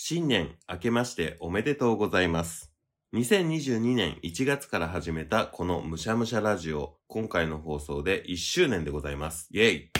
新年明けましておめでとうございます。2022年1月から始めたこのむしゃむしゃラジオ、今回の放送で1周年でございます。イェイい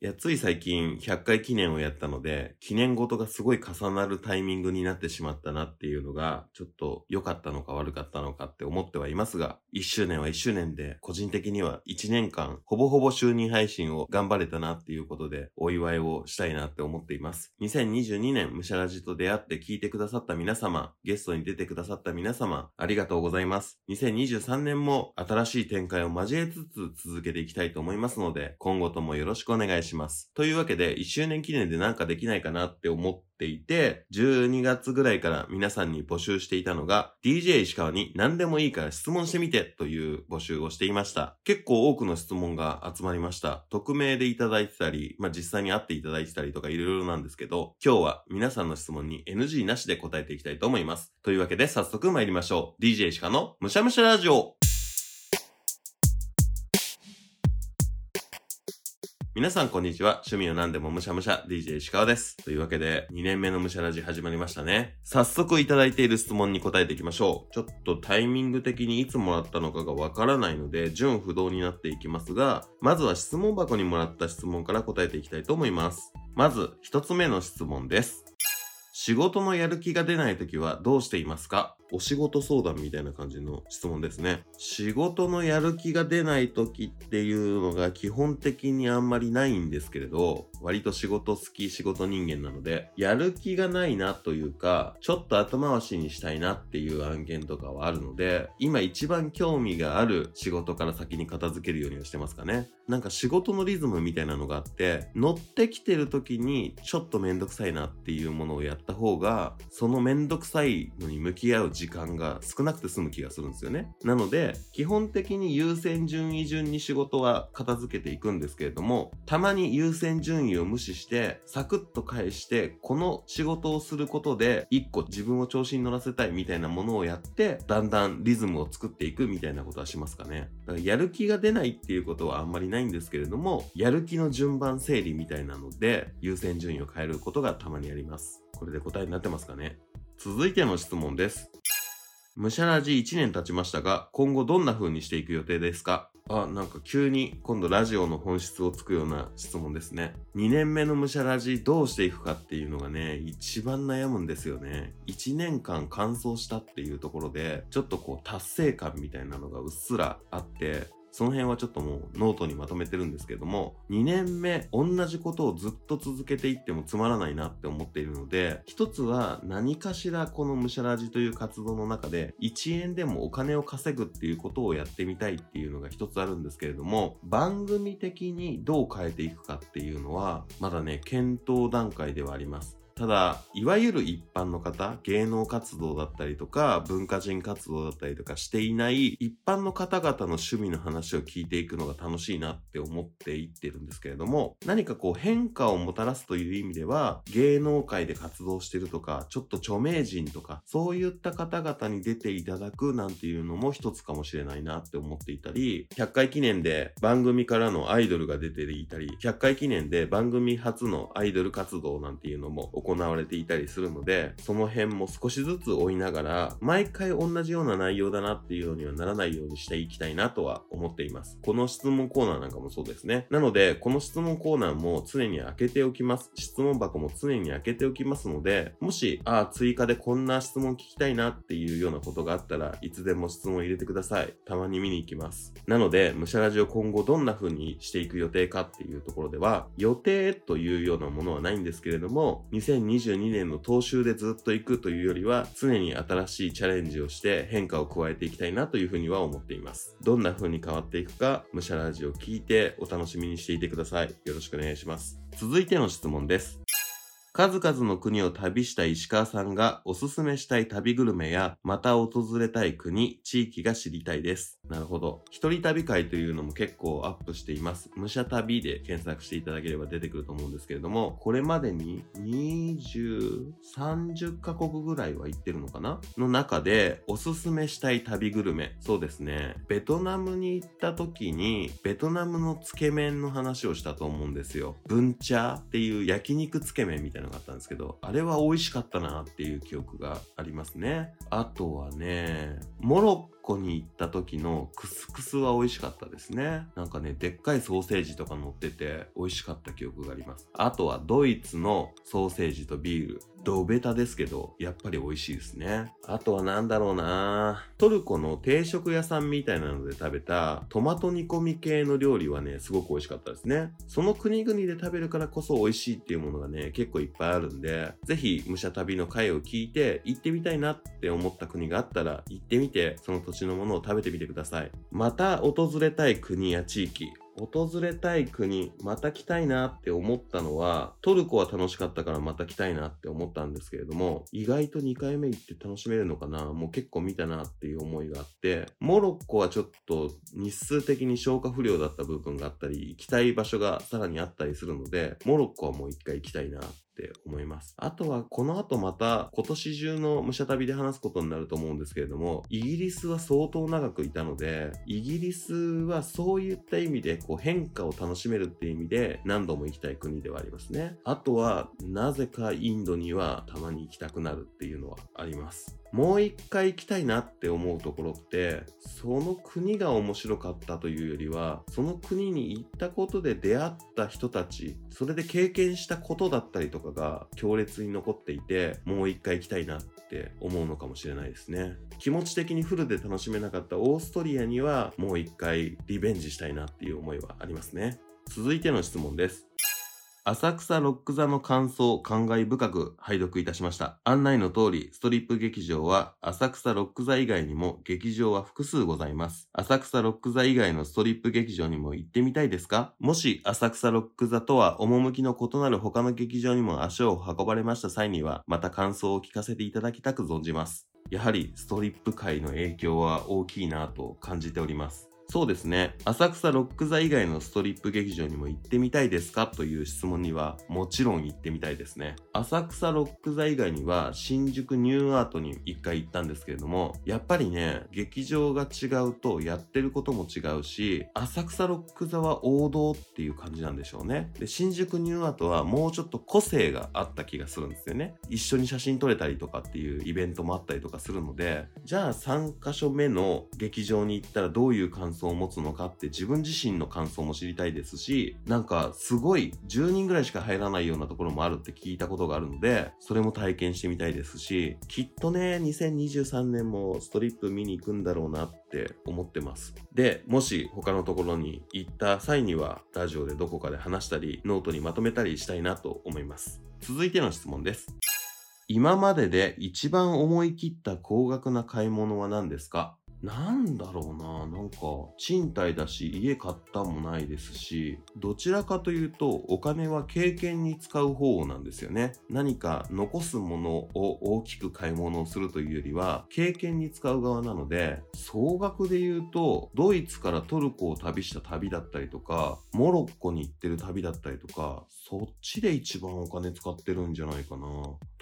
や、つい最近100回記念をやったので、記念事がすごい重なるタイミングになってしまったなっていうのが、ちょっと良かったのか悪かったのかって思ってはいますが、1周年は1周年で、個人的には1年間、ほぼほぼ就任配信を頑張れたなっていうことで、お祝いをしたいなって思っています。2022年、ムシャラジと出会って聞いてくださった皆様、ゲストに出てくださった皆様、ありがとうございます。2023年も新しい展開を交えつつ続けていきたいと思いますので、今後ともよろしくお願いします。というわけで、1周年記念でなんかできないかなって思ってっていて、12月ぐらいから皆さんに募集していたのが、DJ 石川に何でもいいから質問してみてという募集をしていました。結構多くの質問が集まりました。匿名でいただいてたり、まあ、実際に会っていただいてたりとかいろいろなんですけど、今日は皆さんの質問に NG なしで答えていきたいと思います。というわけで早速参りましょう。DJ 石川のむしゃむしゃラジオ皆さんこんにちは。趣味を何でもむしゃむしゃ DJ 石川です。というわけで2年目のむしゃラジ始まりましたね。早速いただいている質問に答えていきましょう。ちょっとタイミング的にいつもらったのかがわからないので順不動になっていきますが、まずは質問箱にもらった質問から答えていきたいと思います。まず1つ目の質問です。仕事のやる気が出ないときはどうしていますか？お仕事相談みたいな感じの質問ですね。仕事のやる気が出ないときっていうのが基本的にあんまりないんですけれど、割と仕事好き仕事人間なので、やる気がないなというか、ちょっと後回しにしたいなっていう案件とかはあるので、今一番興味がある仕事から先に片付けるようにはしてますかね。なんか仕事のリズムみたいなのがあって、乗ってきてる時にちょっとめんどくさいなっていうものをやったた方が、そのめんどくさいのに向き合う時間が少なくて済む気がするんですよね。なので、基本的に優先順位順に仕事は片付けていくんですけれども、たまに優先順位を無視して、サクッと返して、この仕事をすることで、一個自分を調子に乗らせたいみたいなものをやって、だんだんリズムを作っていくみたいなことはしますかね。だからやる気が出ないっていうことはあんまりないんですけれども、やる気の順番整理みたいなので、優先順位を変えることがたまにあります。これで答えになってますかね。続いての質問です。むしゃらじ1年経ちましたが、今後どんな風にしていく予定ですか？あ、なんか急に今度ラジオの本質をつくような質問ですね。2年目のむしゃらじどうしていくかっていうのがね、一番悩むんですよね。1年間完走したっていうところで、ちょっとこう達成感みたいなのがうっすらあって、その辺はちょっともうノートにまとめてるんですけども、2年目同じことをずっと続けていってもつまらないなって思っているので、一つは何かしらこのむしゃらじという活動の中で1円でもお金を稼ぐっていうことをやってみたいっていうのが一つあるんですけれども、番組的にどう変えていくかっていうのは、まだね、検討段階ではあります。ただ、いわゆる一般の方、芸能活動だったりとか、文化人活動だったりとかしていない一般の方々の趣味の話を聞いていくのが楽しいなって思っていってるんですけれども、何かこう変化をもたらすという意味では、芸能界で活動してるとか、ちょっと著名人とか、そういった方々に出ていただくなんていうのも一つかもしれないなって思っていたり、100回記念で番組からのアイドルが出ていたり、100回記念で番組初のアイドル活動なんていうのも行行われていたりするので、その辺も少しずつ追いながら、毎回同じような内容だなっていうのにはならないようにしていきたいなとは思っています。この質問コーナーなんかもそうですね。なので、この質問コーナーも常に開けておきます。質問箱も常に開けておきますので、もし、ああ、追加でこんな質問聞きたいなっていうようなことがあったらいつでも質問入れてください。たまに見に行きます。なので、むしゃらじを今後どんな風にしていく予定かっていうところでは、予定というようなものはないんですけれども、2022年の踏襲でずっと行くというよりは、常に新しいチャレンジをして変化を加えていきたいなというふうには思っています。どんな風に変わっていくか、むしゃらじを聞いてお楽しみにしていてください。よろしくお願いします。続いての質問です。数々の国を旅した石川さんがおすすめしたい旅グルメや、また訪れたい国、地域が知りたいです。なるほど。一人旅会というのも結構アップしています。武者旅で検索していただければ出てくると思うんですけれども、これまでに20、30カ国ぐらいは行ってるのかな？の中で、おすすめしたい旅グルメ。そうですね。ベトナムに行った時に、ベトナムのつけ麺の話をしたと思うんですよ。ブンチャーっていう焼肉つけ麺みたいななのがあったんですけど、あれは美味しかったなっていう記憶がありますね。あとはね、モロッコに行った時のクスクスは美味しかったですね。なんかね、でっかいソーセージとか乗ってて美味しかった記憶があります。あとはドイツのソーセージとビール。ドベタですけど、やっぱり美味しいですね。あとはなんだろうなトルコの定食屋さんみたいなので食べたトマト煮込み系の料理はね、すごく美味しかったですね。その国々で食べるからこそ美味しいっていうものがね、結構いっぱいあるんで、ぜひ武者旅の回を聞いて行ってみたいなって思った国があったら行ってみて、その土地のものを食べてみてください。また訪れたい国や地域、訪れたい国、また来たいなって思ったのは、トルコは楽しかったからまた来たいなって思ったんですけれども、意外と2回目行って楽しめるのかな？もう結構見たなっていう思いがあって、モロッコはちょっと日数的に消化不良だった部分があったり、行きたい場所がさらにあったりするので、モロッコはもう一回行きたいな。って思います。あとは、この後また今年中の武者旅で話すことになると思うんですけれども、イギリスは相当長くいたので、イギリスはそういった意味でこう変化を楽しめるっていう意味で何度も行きたい国ではありますね。あとは、なぜかインドにはたまに行きたくなるっていうのはあります。もう一回行きたいなって思うところって、その国が面白かったというよりは、その国に行ったことで出会った人たち、それで経験したことだったりとかが強烈に残っていて、もう一回行きたいなって思うのかもしれないですね。気持ち的にフルで楽しめなかったオーストリアには、もう一回リベンジしたいなっていう思いはありますね。続いての質問です。浅草ロック座の感想を感慨深く拝読いたしました。案内の通り、ストリップ劇場は浅草ロック座以外にも劇場は複数ございます。浅草ロック座以外のストリップ劇場にも行ってみたいですか？もし浅草ロック座とは趣の異なる他の劇場にも足を運ばれました際には、また感想を聞かせていただきたく存じます。やはりストリップ界の影響は大きいなと感じております。そうですね。浅草ロック座以外のストリップ劇場にも行ってみたいですか？という質問には、もちろん行ってみたいですね。浅草ロック座以外には、新宿ニューアートに一回行ったんですけれども、やっぱりね、劇場が違うとやってることも違うし、浅草ロック座は王道っていう感じなんでしょうね。で、新宿ニューアートはもうちょっと個性があった気がするんですよね。一緒に写真撮れたりとかっていうイベントもあったりとかするので、じゃあ3カ所目の劇場に行ったらどういう感想想を持つのかって自分自身の感想も知りたいですし、なんかすごい10人ぐらいしか入らないようなところもあるって聞いたことがあるので、それも体験してみたいですし、きっとね、2023年もストリップ見に行くんだろうなって思ってます。で、もし他のところに行った際には、ラジオでどこかで話したり、ノートにまとめたりしたいなと思います。続いての質問です。今までで一番思い切った高額な買い物は何ですか？なんだろうな。なんか、賃貸だし、家買ったもないですし、どちらかというと、お金は経験に使う方なんですよね。何か残すものを大きく買い物をするというよりは、経験に使う側なので、総額で言うと、ドイツからトルコを旅した旅だったりとか、モロッコに行ってる旅だったりとか、そっちで一番お金使ってるんじゃないかな、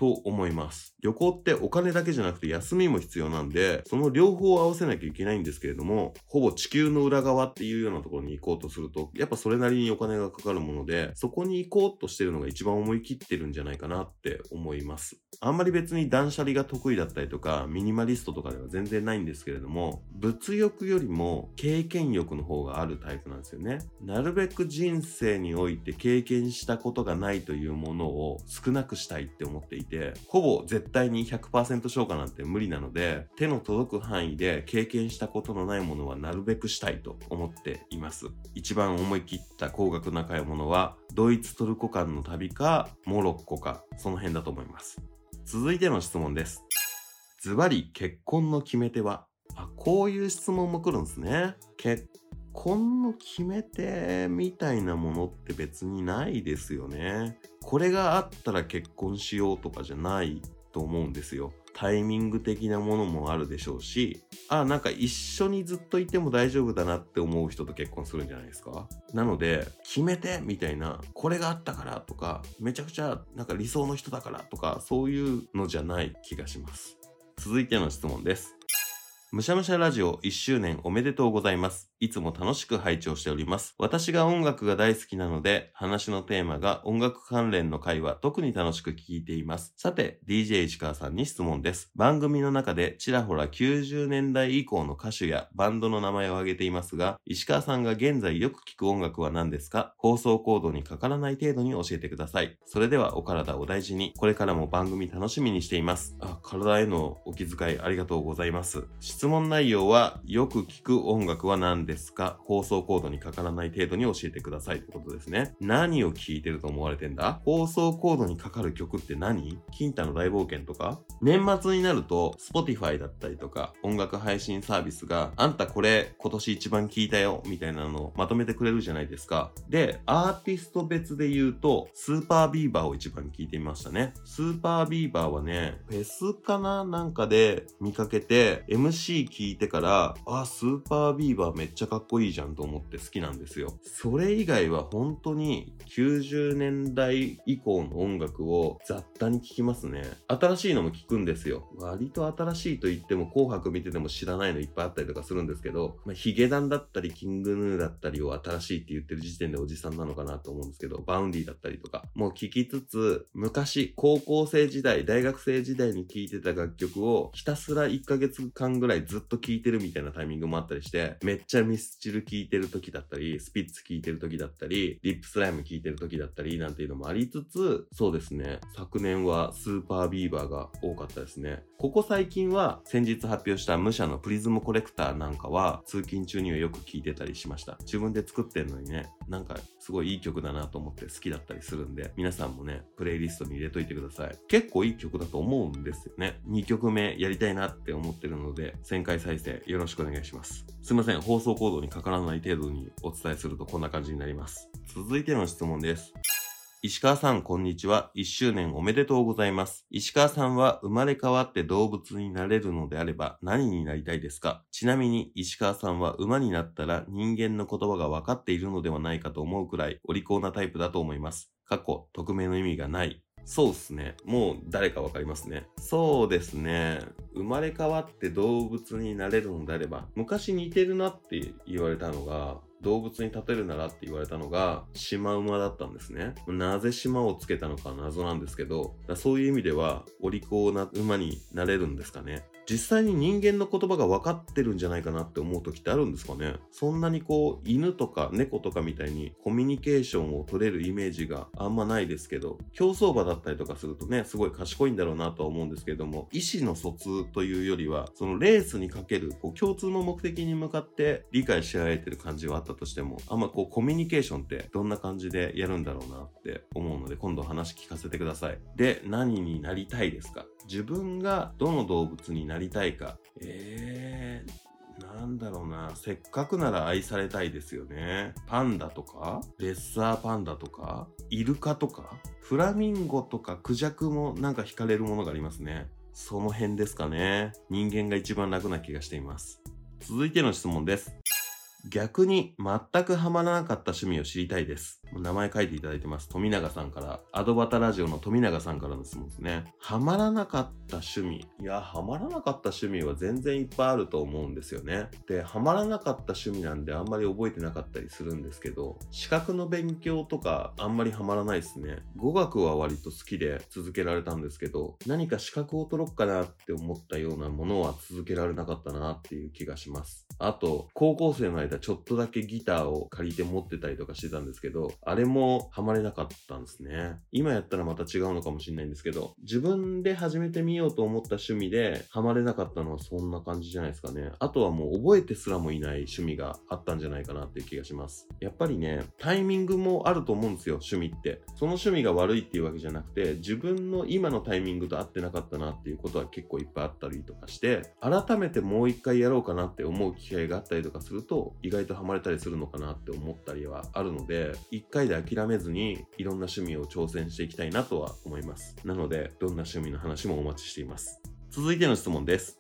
と思います。旅行ってお金だけじゃなくて休みも必要なんで、その両方を合わせなきゃいけないんですけれども、ほぼ地球の裏側っていうようなところに行こうとすると、やっぱそれなりにお金がかかるもので、そこに行こうとしてるのが一番思い切ってるんじゃないかなって思います。あんまり別に断捨離が得意だったりとか、ミニマリストとかでは全然ないんですけれども、物欲よりも経験欲の方があるタイプなんですよね。なるべく人生において経験したことがないというものを少なくしたいって思っていて、ほぼ絶対に100%消化なんて無理なので、手の届く範囲で経験したことのないものはなるべくしたいと思っています。一番思い切った高額な買い物は、ドイツトルコ間の旅か、モロッコか、その辺だと思います。続いての質問です。ズバリ結婚の決め手は？あ、こういう質問も来るんですね。結婚の決め手みたいなものって別にないですよね。これがあったら結婚しようとかじゃないと思うんですよ。タイミング的なものもあるでしょうし、あ、なんか一緒にずっといても大丈夫だなって思う人と結婚するんじゃないですかなので、決めてみたいな、これがあったからとか、めちゃくちゃなんか理想の人だからとか、そういうのじゃない気がします。続いての質問です。むしゃむしゃラジオ1周年おめでとうございます。いつも楽しく拝聴しております。私が音楽が大好きなので、話のテーマが音楽関連の回は特に楽しく聞いています。さて、DJ 石川さんに質問です。番組の中でちらほら90年代以降の歌手やバンドの名前を挙げていますが、石川さんが現在よく聞く音楽は何ですか？放送コードにかからない程度に教えてください。それではお体お大事に、これからも番組楽しみにしています。あ、体へのお気遣いありがとうございます。質問内容は、よく聞く音楽は何ですか？ですが放送コードにかからない程度に教えてくださいってことですね。何を聞いてると思われてんだ？放送コードにかかる曲って何？金太の大冒険とか？年末になると、Spotify だったりとか、音楽配信サービスが、あんたこれ今年一番聞いたよ、みたいなのをまとめてくれるじゃないですか。で、アーティスト別で言うと、スーパービーバーを一番聞いてみましたね。スーパービーバーはね、フェスかな？なんかで見かけて、MC 聞いてから、あ、 SUPER BEAVER めっちゃちゃかっこいいじゃんと思って好きなんですよ。それ以外は本当に90年代以降の音楽を雑多に聞きますね。新しいのも聞くんですよ。割と新しいと言っても紅白見てても知らないのいっぱいあったりとかするんですけど、まあ、ヒゲダンだったり King Gnu だったりを新しいって言ってる時点でおじさんなのかなと思うんですけど、 Vaundy だったりとか、もう聞きつつ、昔、高校生時代、大学生時代に聴いてた楽曲をひたすら1ヶ月間ぐらいずっと聴いてるみたいなタイミングもあったりして、めっちゃミスチル聴いてる時だったり、スピッツ聴いてる時だったり、 RIP SLYME 聴いてる時だったり、なんていうのもありつつ、そうですね、昨年はスーパービーバーが多かったですね。ここ最近は先日発表した武者のプリズムコレクターなんかは通勤中にはよく聴いてたりしました。自分で作ってんのにね、なんかすごいいい曲だなと思って好きだったりするんで、皆さんもね、プレイリストに入れといてください。結構いい曲だと思うんですよね。2曲目やりたいなって思ってるので、1000回再生よろしくお願いします。すいません、放送コードにかからない程度にお伝えするとこんな感じになります。続いての質問です。石川さん、こんにちは。1周年おめでとうございます。石川さんは生まれ変わって動物になれるのであれば何になりたいですか？ちなみに石川さんは馬になったら人間の言葉が分かっているのではないかと思うくらいお利口なタイプだと思います。過去、匿名の意味がない。そうっすね。もう誰かわかりますね。そうですね。生まれ変わって動物になれるのであれば、昔似てるなって言われたのが、動物に例えるならって言われたのが、シマウマだったんですね。なぜ島をつけたのか謎なんですけど、そういう意味では、お利口な馬になれるんですかね。実際に人間の言葉が分かってるんじゃないかなって思う時ってあるんですかね？そんなにこう犬とか猫とかみたいにコミュニケーションを取れるイメージがあんまないですけど競走馬だったりとかするとねすごい賢いんだろうなとは思うんですけれども意思の疎通というよりはそのレースにかけるこう共通の目的に向かって理解し合えてる感じはあったとしてもあんまこうコミュニケーションってどんな感じでやるんだろうなって思うので今度話聞かせてください。で何になりたいですか？自分がどの動物になりたいか。えー、なんだろうな。せっかくなら愛されたいですよね。パンダとか、レッサーパンダとか、イルカとか、フラミンゴとか？クジャクもなんか惹かれるものがありますね。その辺ですかね。人間が一番楽な気がしています。続いての質問です。逆に全くハマらなかった趣味を知りたいです。名前書いていただいてます。富永さんから、アドバタラジオの富永さんからの質問ですね。ハマらなかった趣味。いや、ハマらなかった趣味は全然いっぱいあると思うんですよね。で、ハマらなかった趣味なんであんまり覚えてなかったりするんですけど、資格の勉強とかあんまりハマらないですね。語学は割と好きで続けられたんですけど、何か資格を取ろうかなって思ったようなものは続けられなかったなっていう気がします。あと、高校生の間ちょっとだけギターを借りて持ってたりとかしてたんですけど、あれもハマれなかったんですね。今やったらまた違うのかもしれないんですけど、自分で始めてみようと思った趣味でハマれなかったのはそんな感じじゃないですかね。あとはもう覚えてすらもいない趣味があったんじゃないかなっていう気がします。やっぱりね、タイミングもあると思うんですよ、趣味って。その趣味が悪いっていうわけじゃなくて、自分の今のタイミングと合ってなかったなっていうことは結構いっぱいあったりとかして、改めてもう一回やろうかなって思う機会があったりとかすると、意外とハマれたりするのかなって思ったりはあるので、一回で諦めずにいろんな趣味を挑戦していきたいなとは思います。なので、どんな趣味の話もお待ちしています。続いての質問です。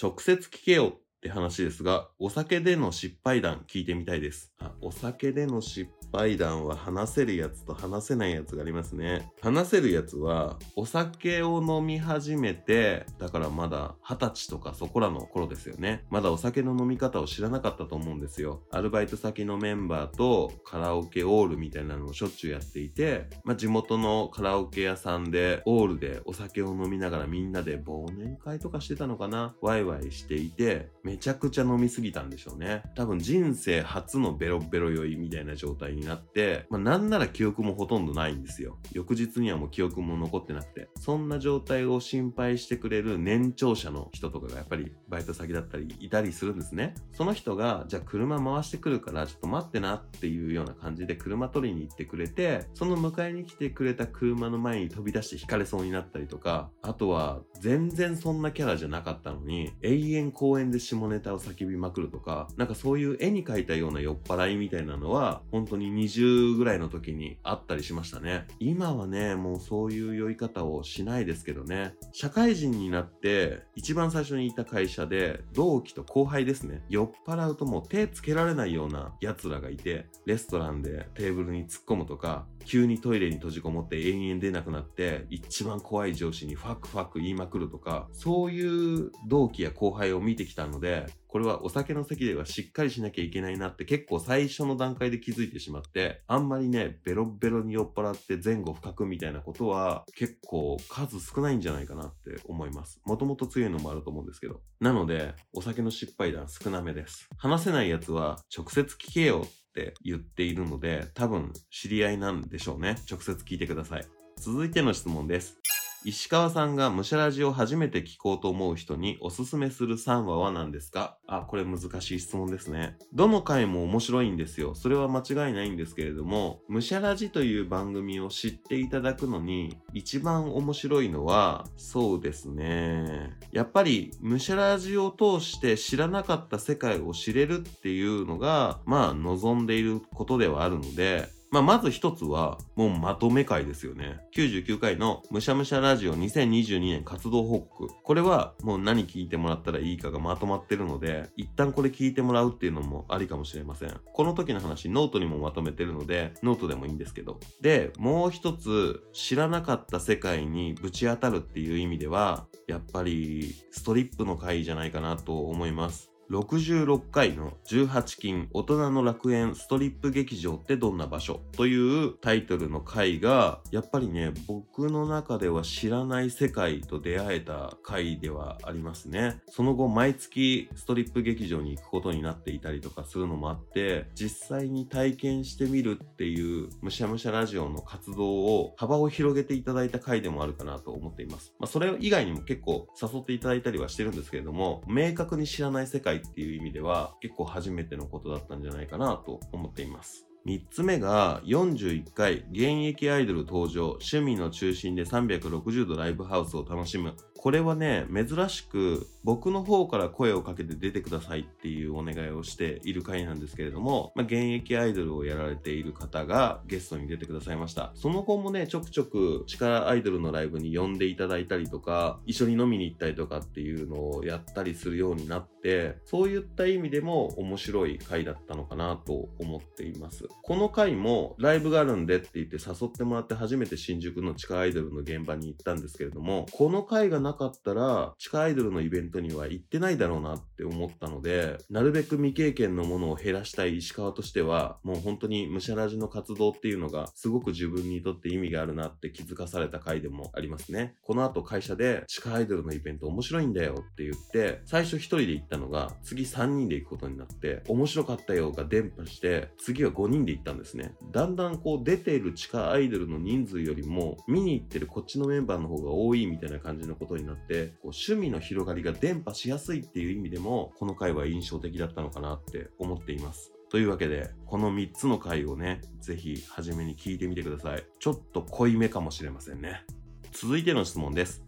直接聞けよって話ですが、お酒での失敗談聞いてみたいです。あお酒での失敗談は話せるやつと話せないやつがありますね。話せるやつは、お酒を飲み始めて、だからまだ二十歳とかそこらの頃ですよね。まだお酒の飲み方を知らなかったと思うんですよ。アルバイト先のメンバーとカラオケオールみたいなのをしょっちゅうやっていて、まあ、地元のカラオケ屋さんでオールでお酒を飲みながらみんなで忘年会とかしてたのかなワイワイしていて、めちゃくちゃ飲みすぎたんでしょうね。多分人生初のベロベロ酔いみたいな状態になって、まあ、なんなら記憶もほとんどないんですよ。翌日にはもう記憶も残ってなくて。そんな状態を心配してくれる年長者の人とかがやっぱりバイト先だったりいたりするんですね。その人が、じゃあ車回してくるからちょっと待ってなっていうような感じで車取りに行ってくれて、その迎えに来てくれた車の前に飛び出して引かれそうになったりとか、あとは全然そんなキャラじゃなかったのに、永遠公園で下ネタを叫びまくるとか、なんかそういう絵に描いたような酔っ払いみたいなのは、本当に20ぐらいの時にあったりしましたね。今はね、もうそういう酔い方をしないですけどね。社会人になって、一番最初にいた会社で、同期と後輩ですね。酔っ払うともう手つけられないような奴らがいて、レストランでテーブルに突っ込むとか、急にトイレに閉じこもって延々出なくなって、一番怖い上司にファクファク言いまくるとか、そういう同期や後輩を見てきたので、これはお酒の席ではしっかりしなきゃいけないなって結構最初の段階で気づいてしまって、あんまりね、ベロベロに酔っ払って前後不覚みたいなことは結構数少ないんじゃないかなって思います。もともと強いのもあると思うんですけど。なので、お酒の失敗談少なめです。話せないやつは直接聞けよって言っているので、多分知り合いなんでしょうね。直接聞いてください。続いての質問です。石川さんがムシャラジを初めて聞こうと思う人におすすめする3話は何ですか？あ、これ難しい質問ですね。どの回も面白いんですよ。それは間違いないんですけれども、ムシャラジという番組を知っていただくのに一番面白いのは、そうですね。やっぱりムシャラジを通して知らなかった世界を知れるっていうのが、まあ望んでいることではあるので、まあ、まず一つは、もうまとめ回ですよね。99回のむしゃむしゃラジオ2022年活動報告。これはもう何聞いてもらったらいいかがまとまってるので、一旦これ聞いてもらうっていうのもありかもしれません。この時の話、ノートにもまとめてるので、ノートでもいいんですけど。で、もう一つ、知らなかった世界にぶち当たるっていう意味では、やっぱり、ストリップの回じゃないかなと思います。66回の18禁大人の楽園ストリップ劇場ってどんな場所というタイトルの回がやっぱりね僕の中では知らない世界と出会えた回ではありますね。その後毎月ストリップ劇場に行くことになっていたりとかするのもあって実際に体験してみるっていうむしゃむしゃラジオの活動を幅を広げていただいた回でもあるかなと思っています。まあそれ以外にも結構誘っていただいたりはしてるんですけれども明確に知らない世界っていう意味では結構初めてのことだったんじゃないかなと思っています。3つ目が41回現役アイドル登場趣味の中心で360度ライブハウスを楽しむこれはね珍しく僕の方から声をかけて出てくださいっていうお願いをしている回なんですけれども、まあ、現役アイドルをやられている方がゲストに出てくださいました。その後もねちょくちょく力アイドルのライブに呼んでいただいたりとか一緒に飲みに行ったりとかっていうのをやったりするようになってそういった意味でも面白い回だったのかなと思っています。この回もライブがあるんでって言って誘ってもらって初めて新宿の地下アイドルの現場に行ったんですけれども、この回がなかったら地下アイドルのイベントには行ってないだろうなって思ったので、なるべく未経験のものを減らしたい石川としては、もう本当にムシャラジの活動っていうのがすごく自分にとって意味があるなって気づかされた回でもありますね。この後会社で地下アイドルのイベント面白いんだよって言って、最初1人で行ったのが次3人で行くことになって、面白かったよが伝播して、次は5人で行ったんですね。だんだんこう出ている地下アイドルの人数よりも見に行ってるこっちのメンバーの方が多いみたいな感じのことにになって、こう趣味の広がりが伝播しやすいっていう意味でも、この回は印象的だったのかなって思っています。というわけで、この3つの回をね、ぜひ初めに聞いてみてください。ちょっと濃いめかもしれませんね。続いての質問です。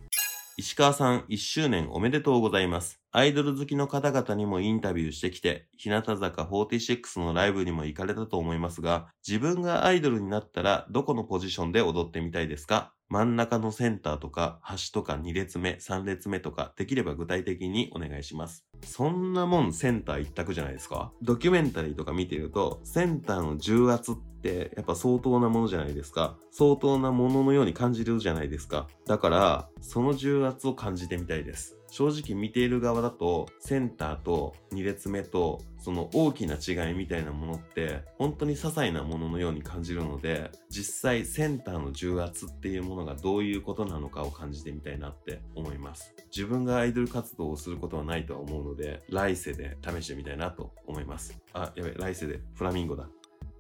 石川さん1周年おめでとうございます。アイドル好きの方々にもインタビューしてきて、日向坂46のライブにも行かれたと思いますが、自分がアイドルになったらどこのポジションで踊ってみたいですか？真ん中のセンターとか、端とか2列目、3列目とか、できれば具体的にお願いします。そんなもんセンター一択じゃないですか？ドキュメンタリーとか見てると、センターの重圧ってやっぱ相当なものじゃないですか。相当なもののように感じるじゃないですか。だから、その重圧を感じてみたいです。正直見ている側だと、センターと2列目と、その大きな違いみたいなものって、本当に些細なもののように感じるので、実際センターの重圧っていうものがどういうことなのかを感じてみたいなって思います。自分がアイドル活動をすることはないとは思うので、来世で試してみたいなと思います。あ、やべ、来世でフラミンゴだ。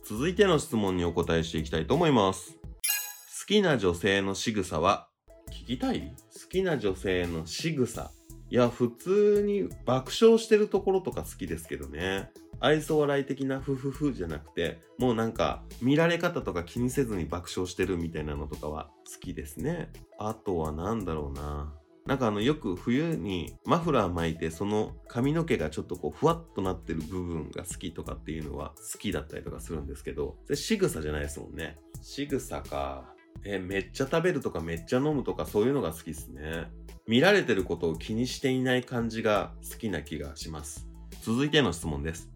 続いての質問にお答えしていきたいと思います。好きな女性の仕草は聞きたい？好きな女性の仕草いや、普通に爆笑してるところとか好きですけどね。愛想笑い的なフフフじゃなくて、もうなんか見られ方とか気にせずに爆笑してるみたいなのとかは好きですね。あとは何だろうな。なんかあのよく冬にマフラー巻いてその髪の毛がちょっとこうふわっとなってる部分が好きとかっていうのは好きだったりとかするんですけど、それ仕草じゃないですもんね。仕草か。え、めっちゃ食べるとかめっちゃ飲むとかそういうのが好きですね。見られてることを気にしていない感じが好きな気がします。続いての質問です。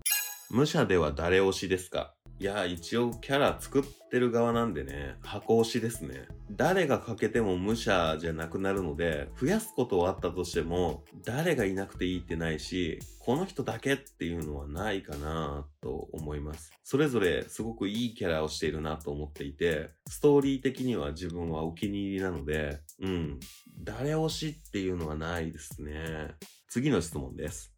武者では誰推しですか？いや、一応キャラ作ってる側なんでね、箱推しですね。誰が欠けても武者じゃなくなるので、増やすことはあったとしても、誰がいなくていいってないし、この人だけっていうのはないかなと思います。それぞれすごくいいキャラをしているなと思っていて、ストーリー的には自分はお気に入りなので、うん、誰推しっていうのはないですね。次の質問です。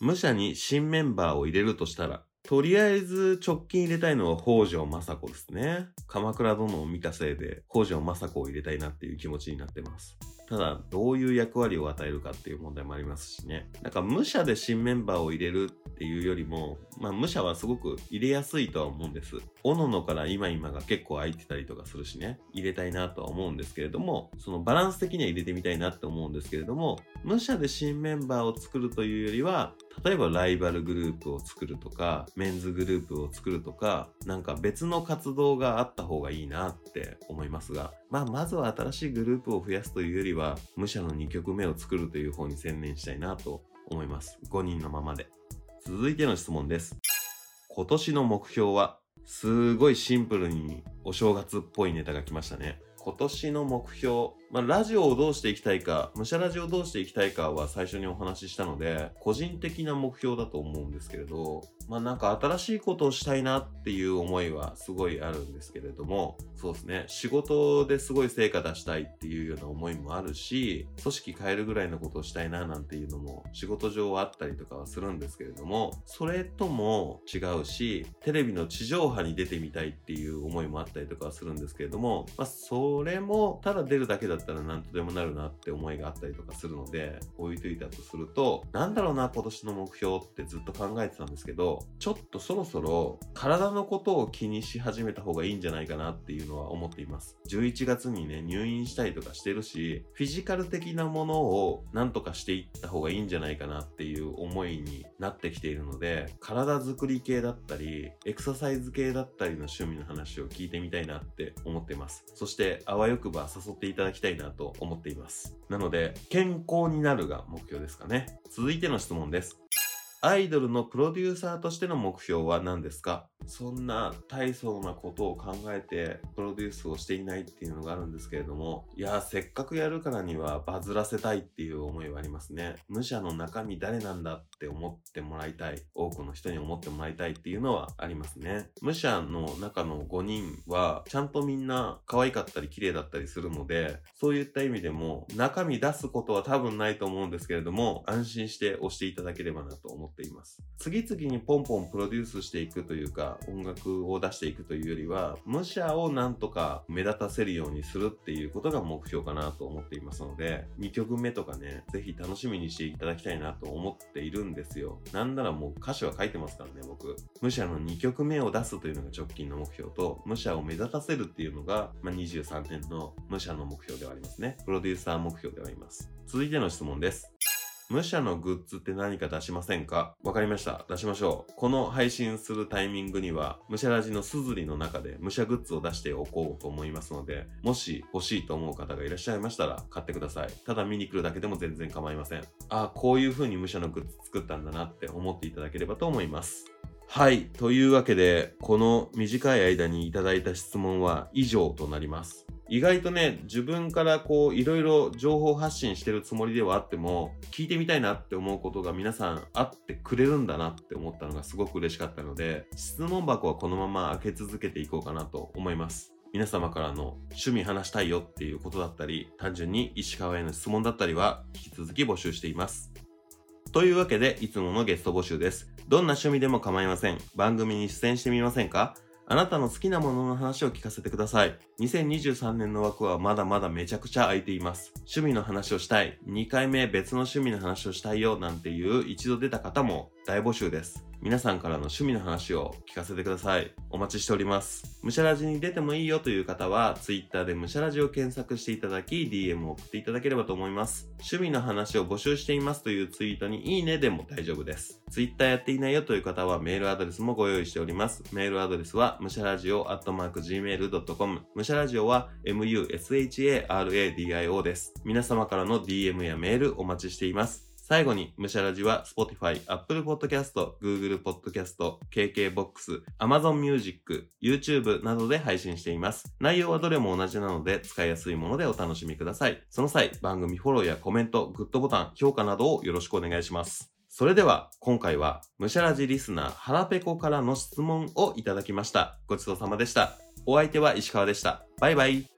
武者に新メンバーを入れるとしたら、とりあえず直近入れたいのは北条政子ですね。鎌倉殿を見たせいで北条政子を入れたいなっていう気持ちになってます。ただ、どういう役割を与えるかっていう問題もありますしね。なんか、武者で新メンバーを入れるっていうよりも、まあ、武者はすごく入れやすいとは思うんです。おののから今今が結構空いてたりとかするしね、入れたいなとは思うんですけれども、そのバランス的には入れてみたいなって思うんですけれども、武者で新メンバーを作るというよりは、例えばライバルグループを作るとか、メンズグループを作るとか、なんか別の活動があった方がいいなって思いますが、まあまずは新しいグループを増やすというよりは、武者の2曲目を作るという方に専念したいなと思います。5人のままで。続いての質問です。今年の目標は、すごいシンプルにお正月っぽいネタが来ましたね。今年の目標、まあ、ラジオをどうしていきたいか、武者ラジオをどうしていきたいかは最初にお話ししたので、個人的な目標だと思うんですけれど、まあなんか新しいことをしたいなっていう思いはすごいあるんですけれども、そうですね、仕事ですごい成果出したいっていうような思いもあるし、組織変えるぐらいのことをしたいななんていうのも仕事上はあったりとかはするんですけれども、それとも違うし、テレビの地上波に出てみたいっていう思いもあったりとかはするんですけれども、まあそうれもただ出るだけだったら何とでもなるなって思いがあったりとかするので、置いといたとすると、なんだろうな今年の目標ってずっと考えてたんですけど、ちょっとそろそろ体のことを気にし始めた方がいいんじゃないかなっていうのは思っています。11月にね、入院したりとかしてるし、フィジカル的なものをなんとかしていった方がいいんじゃないかなっていう思いになってきているので、体作り系だったり、エクササイズ系だったりの趣味の話を聞いてみたいなって思ってます。そして、あわよくば誘っていただきたいなと思っています。なので、健康になるが目標ですかね。続いての質問です。アイドルのプロデューサーとしての目標は何ですか？そんな大層なことを考えてプロデュースをしていないっていうのがあるんですけれども、いや、せっかくやるからにはバズらせたいっていう思いはありますね。武者の中身誰なんだって思ってもらいたい。多くの人に思ってもらいたいっていうのはありますね。武者の中の5人は、ちゃんとみんな可愛かったり綺麗だったりするので、そういった意味でも中身出すことは多分ないと思うんですけれども、安心して押していただければなと思ってっています。次々にポンポンプロデュースしていくというか、音楽を出していくというよりは、武者をなんとか目立たせるようにするっていうことが目標かなと思っていますので、2曲目とかね、ぜひ楽しみにしていただきたいなと思っているんですよ。なんならもう歌詞は書いてますからね、僕。武者の2曲目を出すというのが直近の目標と、武者を目立たせるっていうのが、まあ、23年の武者の目標ではありますね。プロデューサー目標ではあります。続いての質問です。武者のグッズって何か出しませんか？わかりました。出しましょう。この配信するタイミングには、武者ラジのすずりの中で武者グッズを出しておこうと思いますので、もし欲しいと思う方がいらっしゃいましたら買ってください。ただ見に来るだけでも全然構いません。ああ、こういう風に武者のグッズ作ったんだなって思っていただければと思います。はい。というわけで、この短い間にいただいた質問は以上となります。意外とね、自分からこう、いろいろ情報発信してるつもりではあっても、聞いてみたいなって思うことが皆さんあってくれるんだなって思ったのがすごく嬉しかったので、質問箱はこのまま開け続けていこうかなと思います。皆様からの趣味話したいよっていうことだったり、単純に石川への質問だったりは引き続き募集しています。というわけで、いつものゲスト募集です。どんな趣味でも構いません。番組に出演してみませんか？あなたの好きなものの話を聞かせてください。2023年の枠はまだまだめちゃくちゃ空いています。趣味の話をしたい。2回目別の趣味の話をしたいよなんていう一度出た方も大募集です。皆さんからの趣味の話を聞かせてください。お待ちしております。むしゃらじに出てもいいよという方は、Twitter でむしゃらじを検索していただき、DM を送っていただければと思います。趣味の話を募集していますというツイートにいいねでも大丈夫です。Twitter やっていないよという方はメールアドレスもご用意しております。メールアドレスは、むしゃらじおアットマーク gmail.com。むしゃらじおは musharadio です。皆様からの DM やメールお待ちしています。最後に、むしゃらじは Spotify、Apple Podcast、Google Podcast、KKBOX、Amazon Music、YouTube などで配信しています。内容はどれも同じなので使いやすいものでお楽しみください。その際、番組フォローやコメント、グッドボタン、評価などをよろしくお願いします。それでは、今回は、むしゃらじリスナー、はらぺこからの質問をいただきました。ごちそうさまでした。お相手は石川でした。バイバイ。